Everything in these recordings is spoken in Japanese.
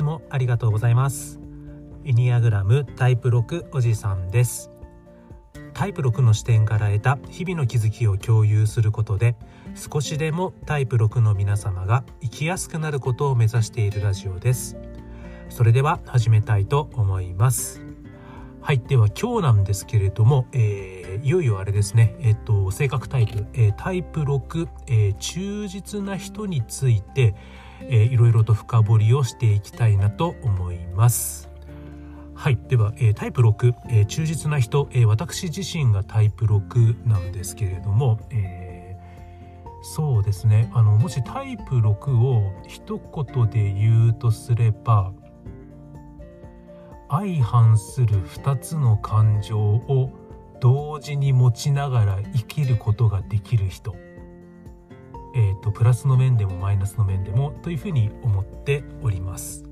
つもありがとうございます。エニアグラムタイプ6おじさんです。タイプ6の視点から得た日々の気づきを共有することで少しでもタイプ6の皆様が生きやすくなることを目指しているラジオです。それでは始めたいと思います。はいでは今日なんですけれども、えー、いよいよあれですね。えっ、と性格タイプ、えー、タイプ6、えー、忠実な人について、えー、いろいろと深掘りをしていきたいなと思います。はい。では、えー、タイプ6、えー、忠実な人、えー、私自身がタイプ6なんですけれども、え、そうですね。あのもしタイプ6を一言で言うとすれば相反する2つの感情を同時に持ちながら生きることができる人、えーと、プラスの面でもマイナスの面でもというふうに思っております。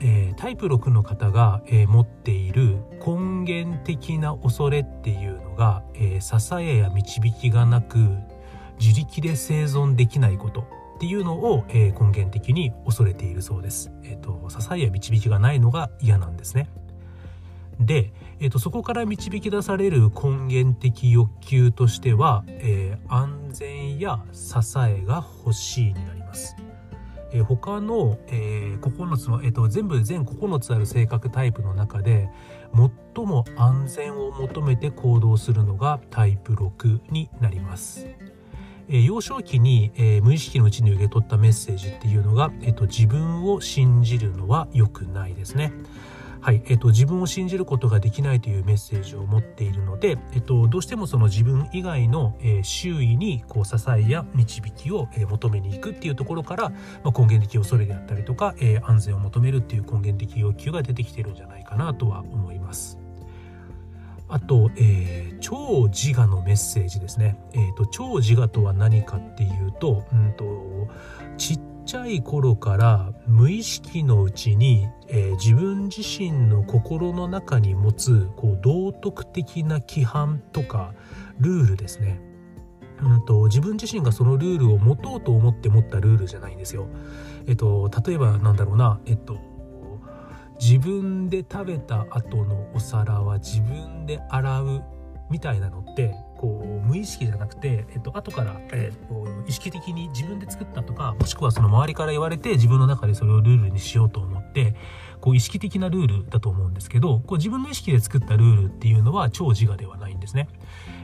えー、タイプ6の方が、えー、持っている根源的な恐れっていうのが、えー、支えや導きがなく自力で生存できないことっていうのを、えー、根源的に恐れているそうです。え、ー、と、支えや導きがないのが嫌なんですね。で、えーと、そこから導き出される根源的欲求としては、えー、安全や支えが欲しいになります。えー、他の、えー、9つの、えーと、全部全9つある性格タイプの中で最も安全を求めて行動するのがタイプ6になります。え幼少期に、え無意識のうちに受け取ったメッセージっていうのが、えっと、自分を信じるのは良くないですね。はい、えっと、自分を信じることができないというメッセージを持っているので、えっと、どうしてもその自分以外の、えー、周囲にこう支えや導きを、えー、求めに行くっていうところから、まあ、根源的恐れであったりとか、えー、安全を求めるっていう根源的要求が出てきてるんじゃないかなとは思います。あと、えー、超自我のメッセージですね。えーと、超自我とは何かっていうと,、うんと、ちっちゃい頃から無意識のうちに、えー、自分自身の心の中に持つこう道徳的な規範とかルールですね。うんと、自分自身がそのルールを持とうと思って持ったルールじゃないんですよ。えっと、例えばなんだろうな、えっと、自分で食べた後のお皿は自分で洗うみたいなのってこう無意識じゃなくて、えっと後から、えっと意識的に自分で作ったとかもしくはその周りから言われて自分の中でそれをルールにしようと思ってこう意識的なルールだと思うんですけどこう自分の意識で作ったルールっていうのは超自我ではないんですね。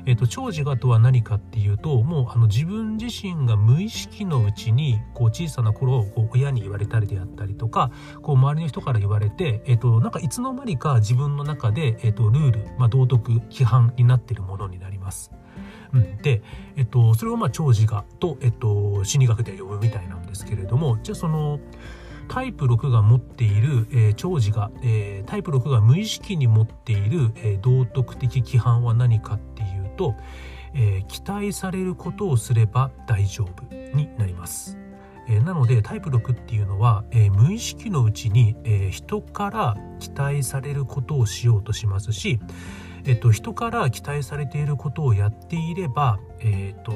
えっと、超自我とは何かっていうともうあの自分自身が無意識のうちにこう小さな頃こう親に言われたりであったりとかこう周りの人から言われて、えっと、なんかいつの間にか自分の中で、えっと、ルール、まあ、道徳規範になっているものになります。で、えっと、それをまあ超自我と、えっと、心理学で呼ぶみたいなんですけれどもじゃあそのタイプ6が持っている、えー、長寿が、えー、タイプ6が無意識に持っている、えー、道徳的規範は何かっていうと、えー、期待されることをすれば大丈夫になります。えー、なのでタイプ6っていうのは、えー、無意識のうちに、えー、人から期待されることをしようとしますし、えっと、人から期待されていることをやっていれば、えっと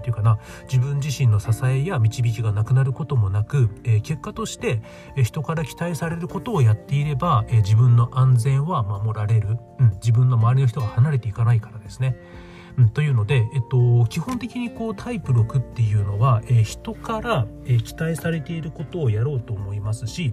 何て言うかな自分自身の支えや導きがなくなることもなく、えー、結果として、えー、人から期待されることをやっていれば、えー、自分の安全は守られる、うん、自分の周りの人が離れていかないからですね。うん、というので、えっと、基本的にこうタイプ6っていうのは、え、人から、え、期待されていることをやろうと思いますし、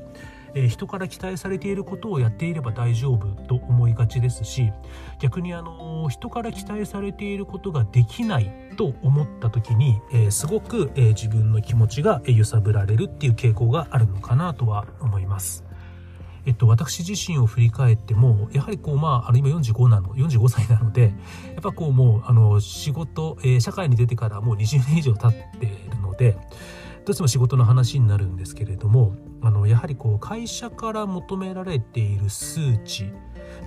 え、人から期待されていることをやっていれば大丈夫と思いがちですし逆にあの人から期待されていることができないと思った時に、え、すごく、え、自分の気持ちが揺さぶられるっていう傾向があるのかなとは思います。えっと、私自身を振り返ってもやはりこうまああの今45なの45歳なのでやっぱこうもうあの仕事、えー、社会に出てからもう20年以上経っているのでどうしても仕事の話になるんですけれどもあのやはりこう会社から求められている数値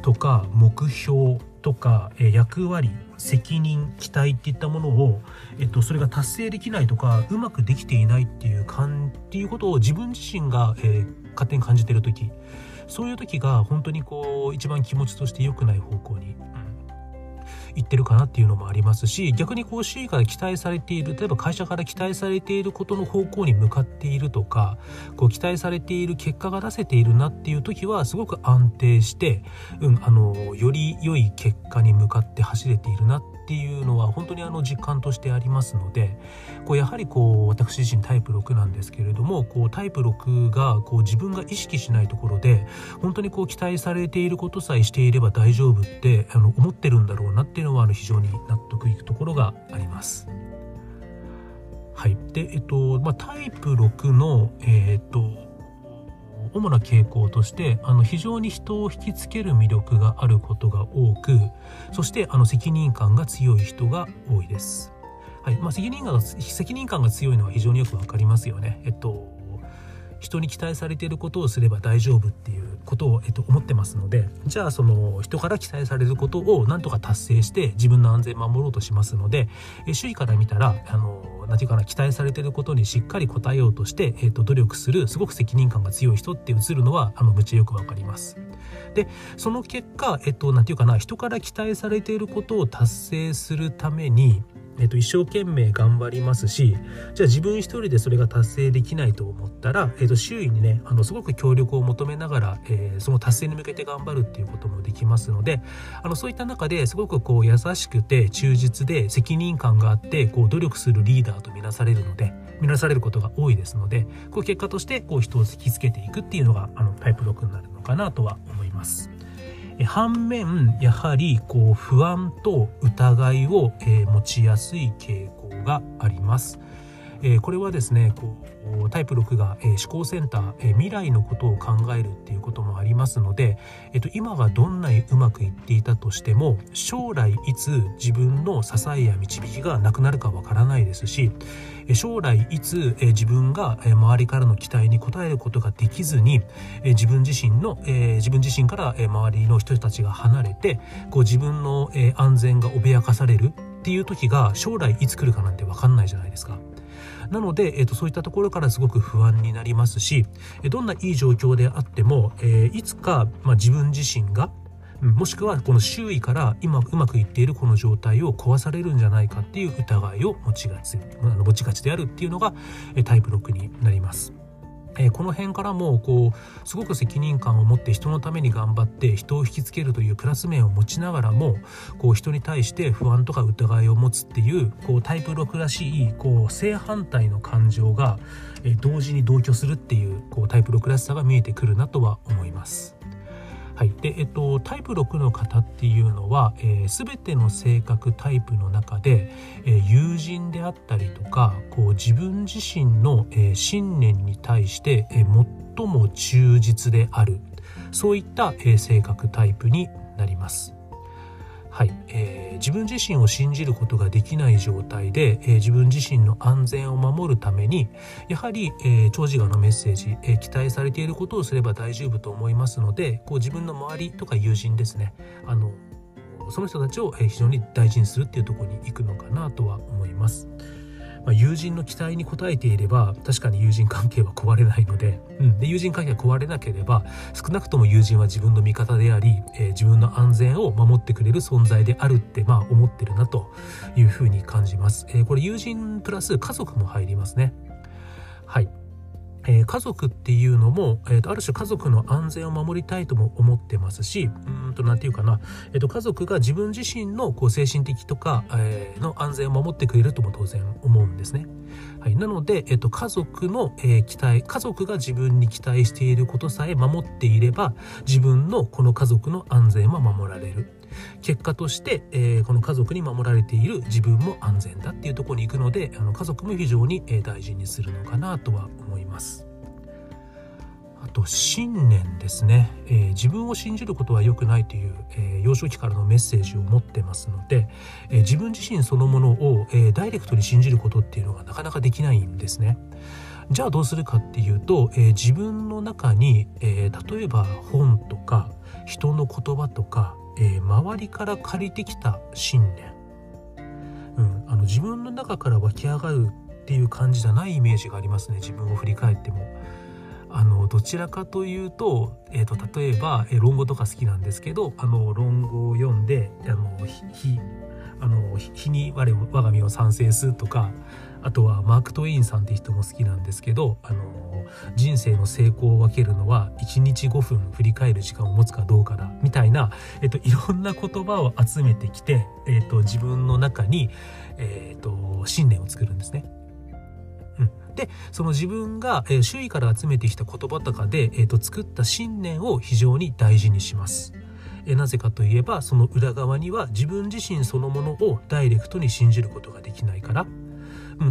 とか目標とか、え役割責任期待っていったものを、えっと、それが達成できないとかうまくできていないっていう感っていうことを自分自身が、えー、勝手に感じてる時そういう時が本当にこう一番気持ちとして良くない方向に言ってるかなっていうのもありますし逆にこう周囲から期待されている例えば会社から期待されていることの方向に向かっているとかこう期待されている結果が出せているなっていう時はすごく安定して、うん、あのより良い結果に向かって走れているなってていうのは本当にあの実感としてありますのでこうやはりこう私自身タイプ6なんですけれどもこうタイプ6がこう自分が意識しないところで本当にこう期待されていることさえしていれば大丈夫ってあの思ってるんだろうなっていうのはあの非常に納得いくところがあります。はいでえっとまあ、タイプ6の、えー、っと主な傾向としてあの非常に人を引きつける魅力があることが多くそしてあの責任感が強い人が多いです。はいまあ、責任感が責任感が強いのは非常によくわかりますよね。えっと人に期待されていることをすれば大丈夫っていうことを、えっと、思ってますのでじゃあその人から期待されることをなんとか達成して自分の安全を守ろうとしますのでえ周囲から見たらあの何て言うかな期待されてることにしっかり応えようとして、えーと、努力するすごく責任感が強い人って映るのはあのむちゃよくわかります。でその結果、えっ、と何て言うかな人から期待されていることを達成するためにえっと、一生懸命頑張りますしじゃあ自分一人でそれが達成できないと思ったら、えっと、周囲にねあのすごく協力を求めながら、えー、その達成に向けて頑張るっていうこともできますのであのそういった中ですごくこう優しくて忠実で責任感があってこう努力するリーダーとみなされるので見なされることが多いですのでこう結果としてこう人を引きつけていくっていうのがあのタイプ6になるのかなとは思います。反面やはりこう不安と疑いを、持ちやすい傾向があります。えこれはですねこうタイプ6が、え思考センター、え未来のことを考えるっていうこともありますので、えっと、今がどんなにうまくいっていたとしても将来いつ自分の支えや導きがなくなるかわからないですし将来いつ自分が周りからの期待に応えることができずに自分自身の自分自身から周りの人たちが離れてこう自分の安全が脅かされるっていう時が将来いつ来るかなんて分かんないじゃないですか。なので、えーと、そういったところからすごく不安になりますしどんないい状況であっても、えー、いつか、まあ、自分自身がもしくはこの周囲から今うまくいっているこの状態を壊されるんじゃないかっていう疑いを持ちがち持ちがちであるっていうのがタイプ6になります。えこの辺からもこうすごく責任感を持って人のために頑張って人を引きつけるというプラス面を持ちながらもこう人に対して不安とか疑いを持つっていうこうタイプ6らしいこう正反対の感情が、え同時に同居するっていうこうタイプ6らしさが見えてくるなとは思います。はいでえっと、タイプ6の方っていうのは、えー、全ての性格タイプの中で、えー、友人であったりとかこう自分自身の、えー、信念に対して、え最も忠実であるそういった、え性格タイプになります。はい、えー、自分自身を信じることができない状態で、えー、自分自身の安全を守るためにやはり、えー、長寿のメッセージ、え期待されていることをすれば大丈夫と思いますのでこう自分の周りとか友人ですねあのその人たちを非常に大事にするっていうところに行くのかなとは思います。まあ、友人の期待に応えていれば確かに友人関係は壊れないので,、うん、で友人関係が壊れなければ少なくとも友人は自分の味方であり、えー、自分の安全を守ってくれる存在であるってまあ思ってるなというふうに感じます。えー、これ友人プラス家族も入りますね。はいえー、家族っていうのも、えーと、ある種家族の安全を守りたいとも思ってますしうんと何て言うかな、えーと、家族が自分自身のこう精神的とか、えー、の安全を守ってくれるとも当然思うんですね。はい、なので、えーと、家族の、えー、期待家族が自分に期待していることさえ守っていれば自分のこの家族の安全は守られる。結果として、えー、この家族に守られている自分も安全だっていうところに行くのであの家族も非常に、大事にするのかなとは思います。あと信念ですね、えー、自分を信じることは良くないという、えー、幼少期からのメッセージを持ってますので、えー、自分自身そのものを、えダイレクトに信じることっていうのがなかなかできないんですね。じゃあどうするかっていうと、え自分の中に、え例えば本とか人の言葉とかえー、周りから借りてきた信念、うん、あの自分の中から湧き上がるっていう感じじゃないイメージがありますね自分を振り返っても。あのどちらかというと,、えーと、例えば、え論語とか好きなんですけどあの論語を読んであの非あの日に我我が身を賛成するとかあとはマーク・トウェインさんって人も好きなんですけどあの人生の成功を分けるのは1日5分振り返る時間を持つかどうかだみたいな、えっと、いろんな言葉を集めてきて、えっと、自分の中に、えっと、信念を作るんですね。うん、でその自分が、え、周囲から集めてきた言葉とかで、えっと、作った信念を非常に大事にします。えなぜかといえばその裏側には自分自身そのものをダイレクトに信じることができないから。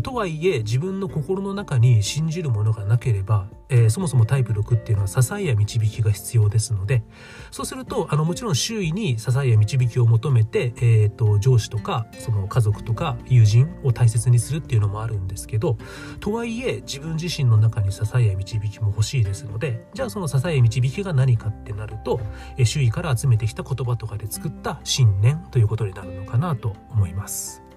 とはいえ自分の心の中に信じるものがなければ、えー、そもそもタイプ6っていうのは支えや導きが必要ですのでそうするとあのもちろん周囲に支えや導きを求めて、えーと、上司とかその家族とか友人を大切にするっていうのもあるんですけどとはいえ自分自身の中に支えや導きも欲しいですのでじゃあその支えや導きが何かってなると、えー、周囲から集めてきた言葉とかで作った信念ということになるのかなと思います。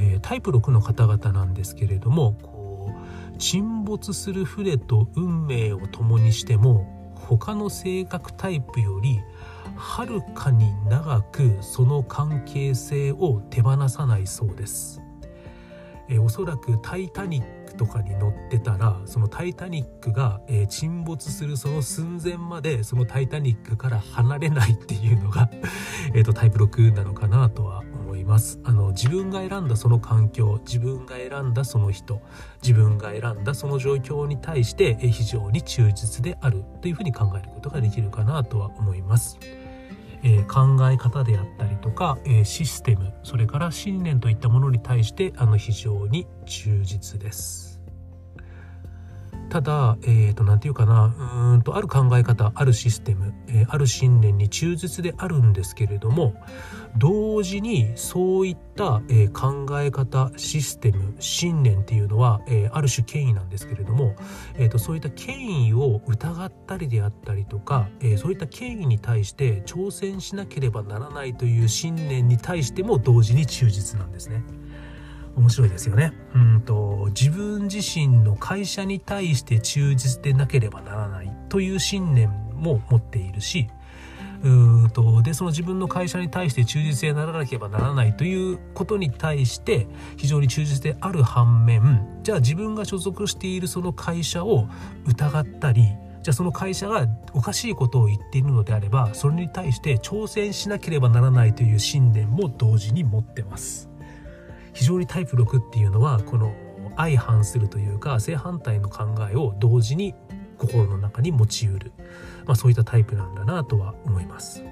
えー、タイプ6の方々なんですけれどもこう沈没する船と運命を共にしても他の性格タイプよりはるかに長くその関係性を手放さないそうです。え、おそらく「タイタニック」とかに乗ってたらその「タイタニックが」え、沈没するその寸前までその「タイタニック」から離れないっていうのが えとタイプ6なのかなとはますあの自分が選んだその環境自分が選んだその人自分が選んだその状況に対して非常に忠実であるというふうに考えることができるかなとは思います。えー、考え方であったりとか、えー、システムそれから信念といったものに対してあの非常に忠実です。ただ、えー、と、ていうかな、うんと、ある考え方、あるシステム、えー、ある信念に忠実であるんですけれども、同時にそういった、え、考え方、システム、信念っていうのは、え、ある種権威なんですけれども、えーと、そういった権威を疑ったりであったりとか、え、そういった権威に対して挑戦しなければならないという信念に対しても同時に忠実なんですね。面白いですよね。うんと自分自身の会社に対して忠実でなければならないという信念も持っているしうーとでその自分の会社に対して忠実でならなければならないということに対して非常に忠実である反面じゃあ自分が所属しているその会社を疑ったりじゃあその会社がおかしいことを言っているのであればそれに対して挑戦しなければならないという信念も同時に持ってます。非常にタイプ6っていうのはこの相反するというか正反対の考えを同時に心の中に持ちうる、まあ、そういったタイプなんだなとは思います。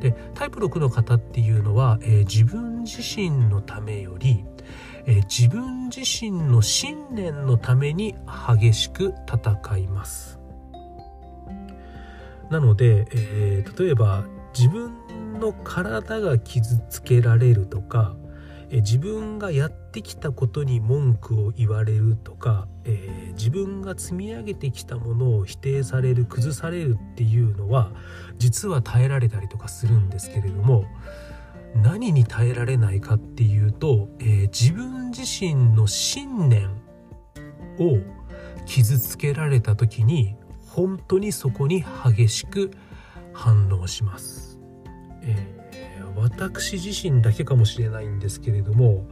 でタイプ6の方っていうのは、えー、自分自身のためより、えー、自分自身の信念のために激しく戦います。なので、えー、例えば自分の体が傷つけられるとかえ自分がやってきたことに文句を言われるとか、えー、自分が積み上げてきたものを否定される崩されるっていうのは実は耐えられたりとかするんですけれども何に耐えられないかっていうと、えー、自分自身の信念を傷つけられた時に本当にそこに激しく反応します。えー私自身だけかもしれないんですけれども、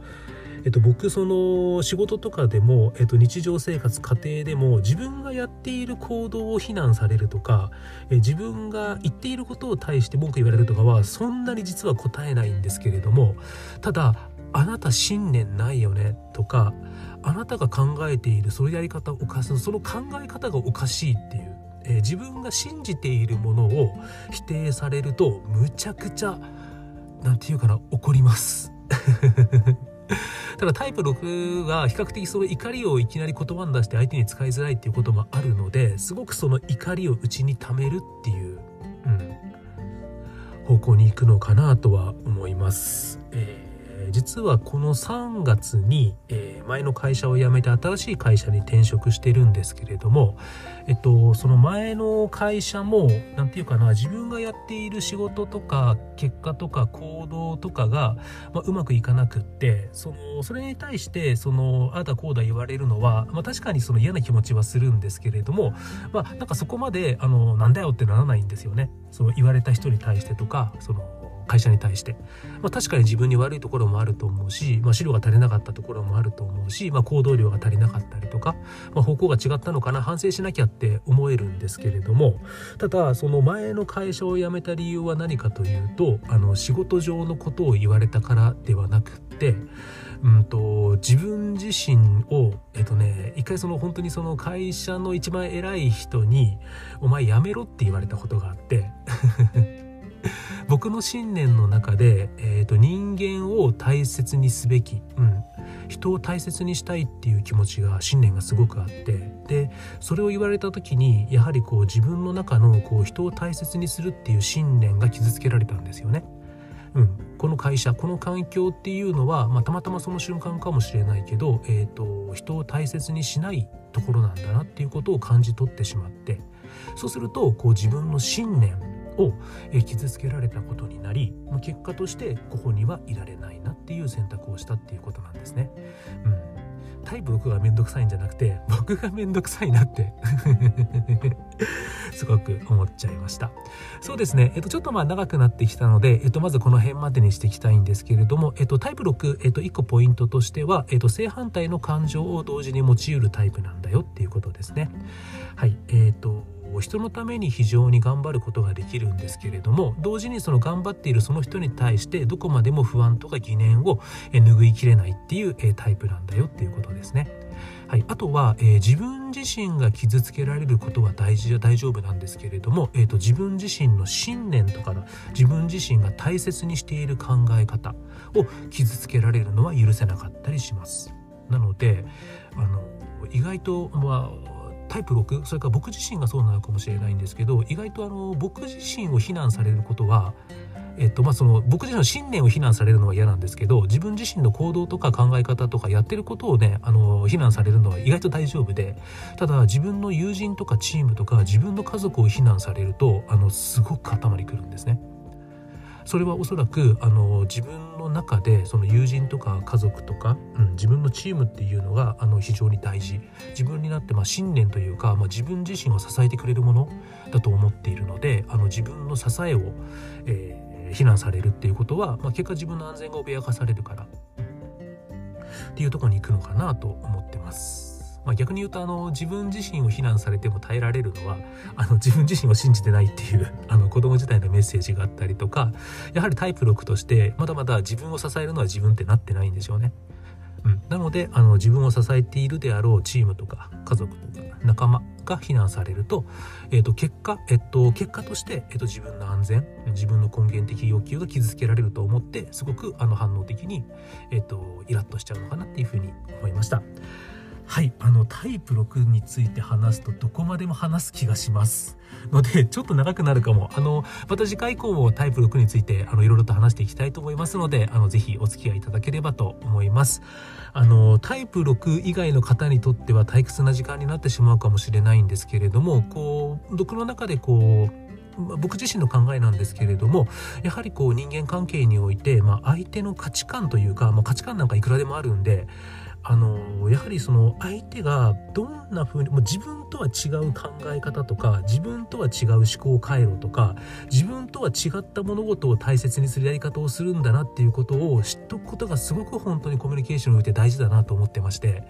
えっと、僕その仕事とかでも、えっと、日常生活家庭でも自分がやっている行動を非難されるとかえ自分が言っていることを対して文句言われるとかはそんなに実は答えないんですけれどもただあなた信念ないよねとかあなたが考えているそのやり方おかしいその考え方がおかしいっていう、え、自分が信じているものを否定されるとむちゃくちゃ何て言うかな怒ります ただタイプ6は比較的その怒りをいきなり言葉に出して相手に使いづらいっていうこともあるのですごくその怒りを内に溜めるっていう、うん、方向に行くのかなとは思います。えー実はこの3月に、えー、前の会社を辞めて新しい会社に転職してるんですけれども、えっと、その前の会社も何て言うかな自分がやっている仕事とか結果とか行動とかが、まあ、うまくいかなくってそのそれに対してそのああだこうだ言われるのは、まあ、確かにその嫌な気持ちはするんですけれども、まあ、なんかそこまであのなんだよってならないんですよね。その言われた人に対してとかその会社に対して、まあ、確かに自分に悪いところもあると思うし、まあ、資料が足りなかったところもあると思うし、まあ、行動量が足りなかったりとか、ま、方向が違ったのかな反省しなきゃって思えるんですけれどもただその前の会社を辞めた理由は何かというとあの仕事上のことを言われたからではなくてうんと、自分自身を、えっとね、一回その本当にその会社の一番偉い人に、お前辞めろって言われたことがあって僕の信念の中で、えーと、人間を大切にすべき、うん、人を大切にしたいっていう気持ちが信念がすごくあってでそれを言われた時にやはりこう自分の中のこう人を大切にするっていう信念が傷つけられたんですよね。うん、この会社この環境っていうのは、まあ、たまたまその瞬間かもしれないけど、えーと人を大切にしないところなんだなっていうことを感じ取ってしまってそうするとこう自分の信念を傷つけられたことになり結果としてここにはいられないなっていう選択をしたっていうことなんですね。うん。タイプ6がめんどくさいんじゃなくて僕がめんどくさいなって すごく思っちゃいました。そうですね。えっとちょっとまあ長くなってきたのでえっとまずこの辺までにしていきたいんですけれどもえっとタイプ6えっと1個ポイントとしてはえっと正反対の感情を同時に持ちうるタイプなんだよっていうことですね。はい。えっと人のために非常に頑張ることができるんですけれども同時にその頑張っているその人に対してどこまでも不安とか疑念を拭いきれないっていうタイプなんだよっていうことですね。はい、あとは、えー、自分自身が傷つけられることは大事大丈夫なんですけれども、えーと、自分自身の信念とか自分自身が大切にしている考え方を傷つけられるのは許せなかったりします。なのであの意外と、まあタイプ6それから僕自身がそうなのかもしれないんですけど意外とあの僕自身を非難されることはえっとまあ、その僕自身の信念を非難されるのは嫌なんですけど自分自身の行動とか考え方とかやってることをねあの非難されるのは意外と大丈夫でただ自分の友人とかチームとか自分の家族を非難されるとあのすごく頭にくるんですね。それはおそらくあの自分の中でその友人とか家族とか、うん、自分のチームっていうのがあの非常に大事自分になってまあ信念というか、まあ、自分自身を支えてくれるものだと思っているのであの自分の支えを、えー、非難されるっていうことは、まあ、結果自分の安全が脅かされるからっていうとこに行くのかなと思ってます。まあ、逆に言うとあの自分自身を非難されても耐えられるのはあの自分自身を信じてないっていう あの子供自体のメッセージがあったりとかやはりタイプ6としてまだまだ自分を支えるのは自分ってなってないんでしょうね。うん、なのであの自分を支えているであろうチームとか家族とか仲間が非難されると,、えー、と結果、えっと、結果として、えー、と自分の安全自分の根源的要求が傷つけられると思ってすごくあの反応的に、えー、とイラッとしちゃうのかなっていうふうに思いました。はいあのタイプ6について話すとどこまでも話す気がします。のでちょっと長くなるかも。あのまた次回以降もタイプ6についてあのいろいろと話していきたいと思いますのであのぜひお付き合いいただければと思います。あのタイプ6以外の方にとっては退屈な時間になってしまうかもしれないんですけれどもこう僕の中でこう僕自身の考えなんですけれどもやはりこう人間関係において、まあ、相手の価値観というか、まあ、価値観なんかいくらでもあるんであのやはりその相手がどんな風にもう自分とは違う考え方とか自分とは違う思考回路とか自分とは違った物事を大切にするやり方をするんだなっていうことを知っとくことがすごく本当にコミュニケーションにおいて大事だなと思ってまして、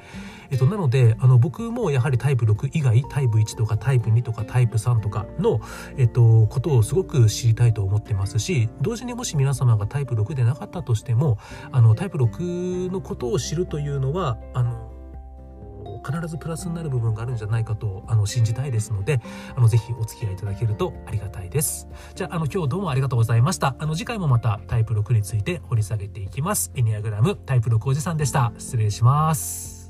えっと、なのであの僕もやはりタイプ6以外タイプ1とかタイプ2とかタイプ3とかの、えっと、ことをすごく知りたいと思ってますし同時にもし皆様がタイプ6でなかったとしてもあのタイプ6のことを知るというのははあの必ずプラスになる部分があるんじゃないかとあの信じたいですのであのぜひお付き合いいただけるとありがたいです。じゃああの今日どうもありがとうございました。あの次回もまたタイプ6について掘り下げていきます。エニアグラムタイプ6おじさんでした。失礼します。